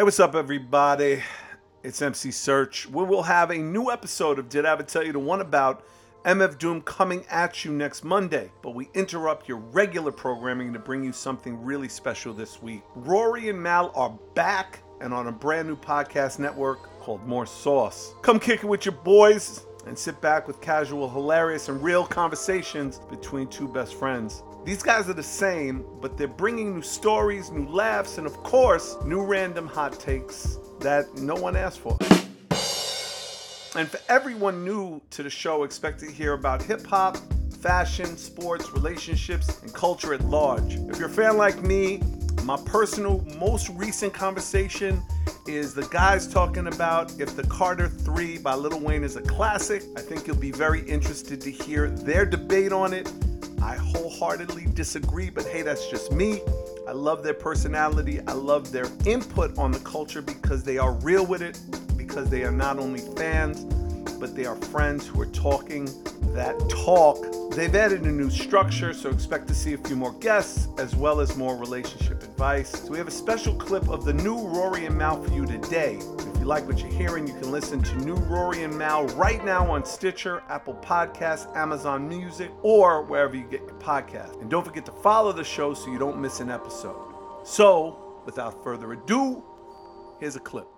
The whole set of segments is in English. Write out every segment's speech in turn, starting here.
Hey, what's up, everybody? It's MC Serch. We will have a new episode of Did I Ever Tell You the One About MF Doom coming at you next Monday. But we interrupt your regular programming to bring you something really special this week. Rory and Mal are back and on a brand new podcast network called More Sauce. Come kick it with your boys and sit back with casual, hilarious, and real conversations between two best friends. These guys are the same, but they're bringing new stories, new laughs, and of course, new random hot takes that no one asked for. And for everyone new to the show, expect to hear about hip hop, fashion, sports, relationships, and culture at large. If you're a fan like me, my personal most recent conversation is the guys talking about if the Carter 3 by Lil Wayne is a classic. I think you'll be very interested to hear their debate on it. I wholeheartedly disagree, but hey, that's just me. I love their personality. I love their input on the culture because they are real with it, because they are not only fans, but they are friends who are talking that talk. They've added a new structure, so expect to see a few more guests as well as more relationship advice. So we have a special clip of the new Rory and Mal for you today. If you like what you're hearing, you can listen to New Rory and Mal right now on Stitcher, Apple Podcasts, Amazon Music, or wherever you get your podcast. And don't forget to follow the show so you don't miss an episode. So, without further ado, here's a clip.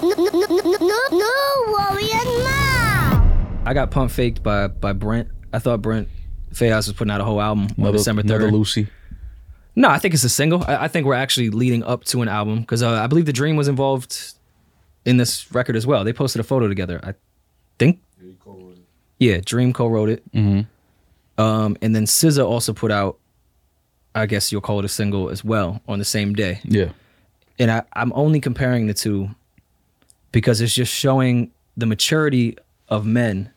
No, no, no, no, no, no, Rory and I got pump faked by by Brent. I thought Brent Faiyaz was putting out a whole album on Mother, December Mother third. Lucy. No, I think it's a single. I, I think we're actually leading up to an album because uh, I believe the Dream was involved in this record as well. They posted a photo together. I think. Yeah, Dream co-wrote it. Mm-hmm. Um, and then SZA also put out, I guess you'll call it a single as well on the same day. Yeah. and I, I'm only comparing the two because it's just showing the maturity of men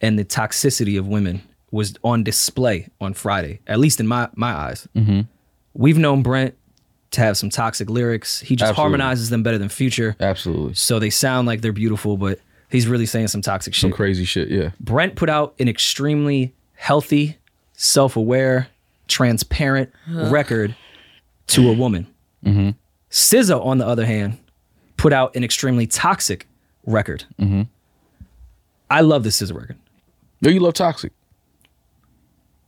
and the toxicity of women was on display on Friday, at least in my my eyes. Mm-hmm. We've known Brent to have some toxic lyrics. He just Absolutely. harmonizes them better than Future, Absolutely. so they sound like they're beautiful, but he's really saying some toxic Some shit. Some crazy shit. Yeah. Brent put out an extremely healthy, self-aware, transparent record to a woman. Mm-hmm. SZA, on the other hand, put out an extremely toxic record. Mm-hmm. I love this SZA record. No, you love Toxic.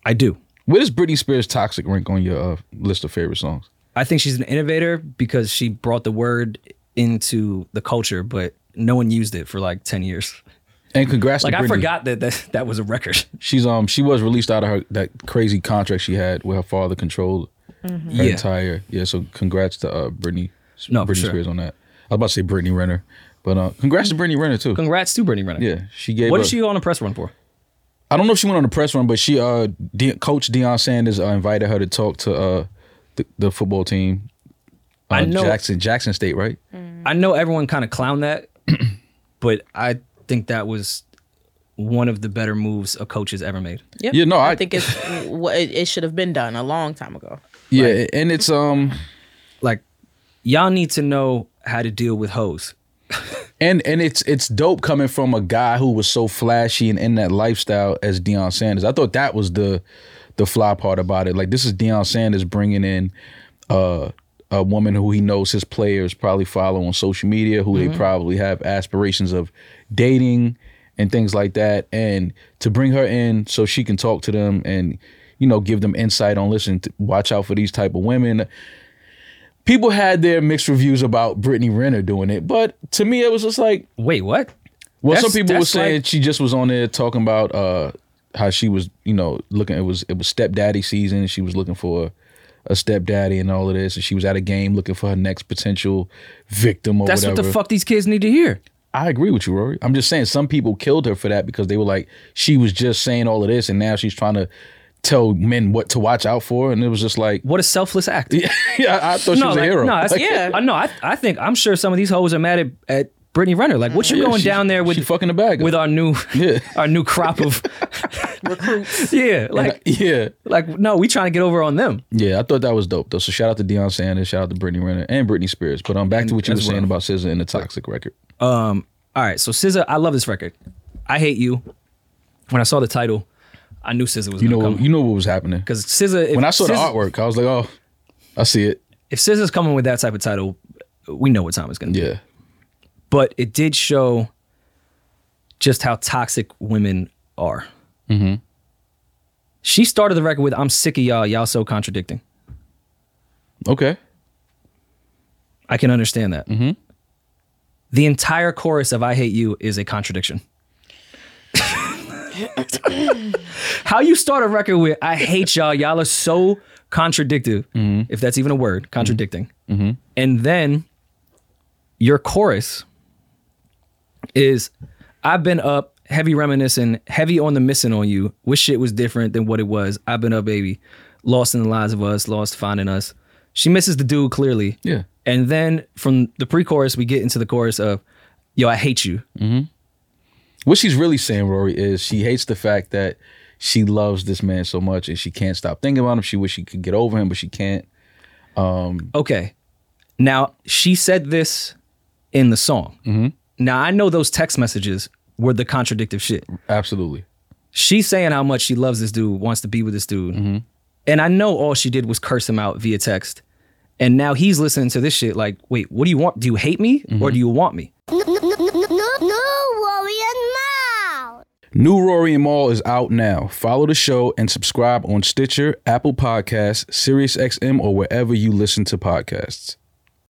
I do. Where does Britney Spears Toxic rank on your uh, list of favorite songs? I think she's an innovator because she brought the word into the culture, but no one used it for like 10 years. And congrats Like I forgot that, that that was a record. She's um she was released out of her that crazy contract she had where her father controlled her Yeah. entire yeah. So congrats to uh Britney No, Britney sure. Spears on that. I was about to say Brittany Renner, but uh congrats to Brittany Renner too. Congrats to Brittany Renner. Yeah, she gave. What up- is she on a press run for? I don't know if she went on the press run, but she uh De- coach Deion Sanders uh, invited her to talk to uh the, the football team. Uh, I know- Jackson Jackson State, right? I know everyone kind of clowned that, but I think that was one of the better moves a coach has ever made. Yep. Yeah, no, I, I- think it's what it, it should have been done a long time ago. Yeah, and it's um Like, y'all need to know how to deal with hoes. and and it's it's dope coming from a guy who was so flashy and in that lifestyle as Deion Sanders. I thought that was the the fly part about it. Like this is Deion Sanders bringing in uh, a woman who he knows his players probably follow on social media, who they probably have aspirations of dating and things like that, and to bring her in so she can talk to them and you know give them insight on listen, watch out for these type of women people had their mixed reviews about Brittany Renner doing it, but to me it was just like, Wait, what? well, That's- some people were that's saying she just was on there talking about uh how she was, you know, looking. It was it was stepdaddy season. She was looking for a stepdaddy and all of this, and she was at a game looking for her next potential victim or That's whatever. what the fuck these kids need to hear. I agree with you, Rory. I'm just saying some people killed her for that because they were like, she was just saying all of this, and now she's trying to tell men what to watch out for, and it was just like, What a selfless act. yeah, I thought she was like, a hero. No, that's, Like, yeah. I know. I, I think I'm sure some of these hoes are mad at, at Brittany Renner. Like, what you Yeah, going she- down there with she fucking the bag up. with our new Yeah. our new crop of recruits? Yeah, like yeah, like no, we trying to get over on them. Yeah, I thought that was dope though. So shout out to Deion Sanders, shout out to Brittany Renner and Britney Spears. But um, back to what you were as saying well. about SZA and the Toxic record. Um, all right, so SZA, I love this record. I hate you. When I saw the title, I knew SZA was You know, what, you know what was happening. because SZA. If When I saw the artwork, I was like, oh, I see it. if SZA's coming with that type of title, we know what time it's gonna be. Yeah. But it did show just how toxic women are. Mm-hmm. She started the record with "I'm sick of y'all. Y'all so contradicting." Okay. I can understand that. Mm-hmm. The entire chorus of "I Hate You" is a contradiction. How you start a record with "I hate y'all, y'all are so contradictive," mm-hmm. if that's even a word, contradicting, mm-hmm. Mm-hmm. and then your chorus is "I've been up, heavy reminiscing, heavy on the missing on you. Wish shit was different than what it was. I've been up, baby, lost in the lives of us, lost finding us." She misses the dude clearly. Yeah. And then from the pre-chorus, we get into the chorus of, "Yo, I hate you." What she's really saying, Rory, is she hates the fact that she loves this man so much and she can't stop thinking about him. She wish she could get over him, but she can't. Um, okay. Now she said this in the song. Mm-hmm. Now I know those text messages were the contradictive shit. Absolutely. She's saying how much she loves this dude, wants to be with this dude, mm-hmm. and I know all she did was curse him out via text. And now he's listening to this shit like, wait, what do you want? Do you hate me or mm-hmm. do you want me? No, no, no, no, no, no, Rory and Mal. New Rory and Mal is out now. Follow the show and subscribe on Stitcher, Apple Podcasts, SiriusXM, or wherever you listen to podcasts.